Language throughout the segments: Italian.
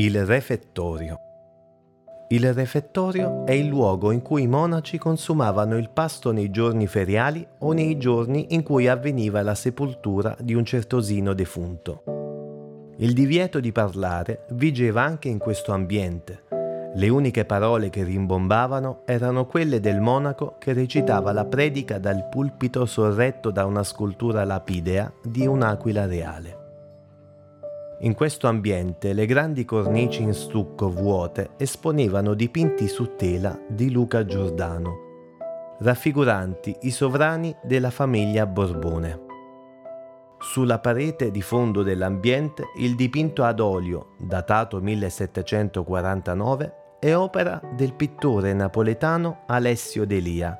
Il refettorio. Il refettorio è il luogo in cui i monaci consumavano il pasto nei giorni feriali o nei giorni in cui avveniva la sepoltura di un certosino defunto. Il divieto di parlare vigeva anche in questo ambiente. Le uniche parole che rimbombavano erano quelle del monaco che recitava la predica dal pulpito sorretto da una scultura lapidea di un'aquila reale. In questo ambiente le grandi cornici in stucco vuote esponevano dipinti su tela di Luca Giordano, raffiguranti i sovrani della famiglia Borbone. Sulla parete di fondo dell'ambiente il dipinto ad olio, datato 1749, è opera del pittore napoletano Alessio Delia.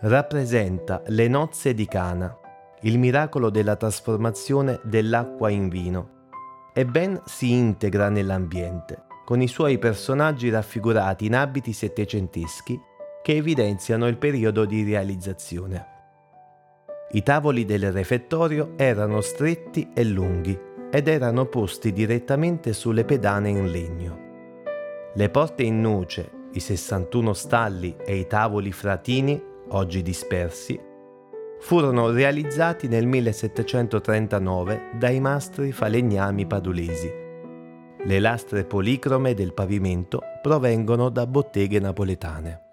Rappresenta le nozze di Cana, il miracolo della trasformazione dell'acqua in vino e ben si integra nell'ambiente, con i suoi personaggi raffigurati in abiti settecenteschi che evidenziano il periodo di realizzazione. I tavoli del refettorio erano stretti e lunghi ed erano posti direttamente sulle pedane in legno. Le porte in noce, i 61 stalli e i tavoli fratini, oggi dispersi, furono realizzati nel 1739 dai mastri falegnami padulesi. Le lastre policrome del pavimento provengono da botteghe napoletane.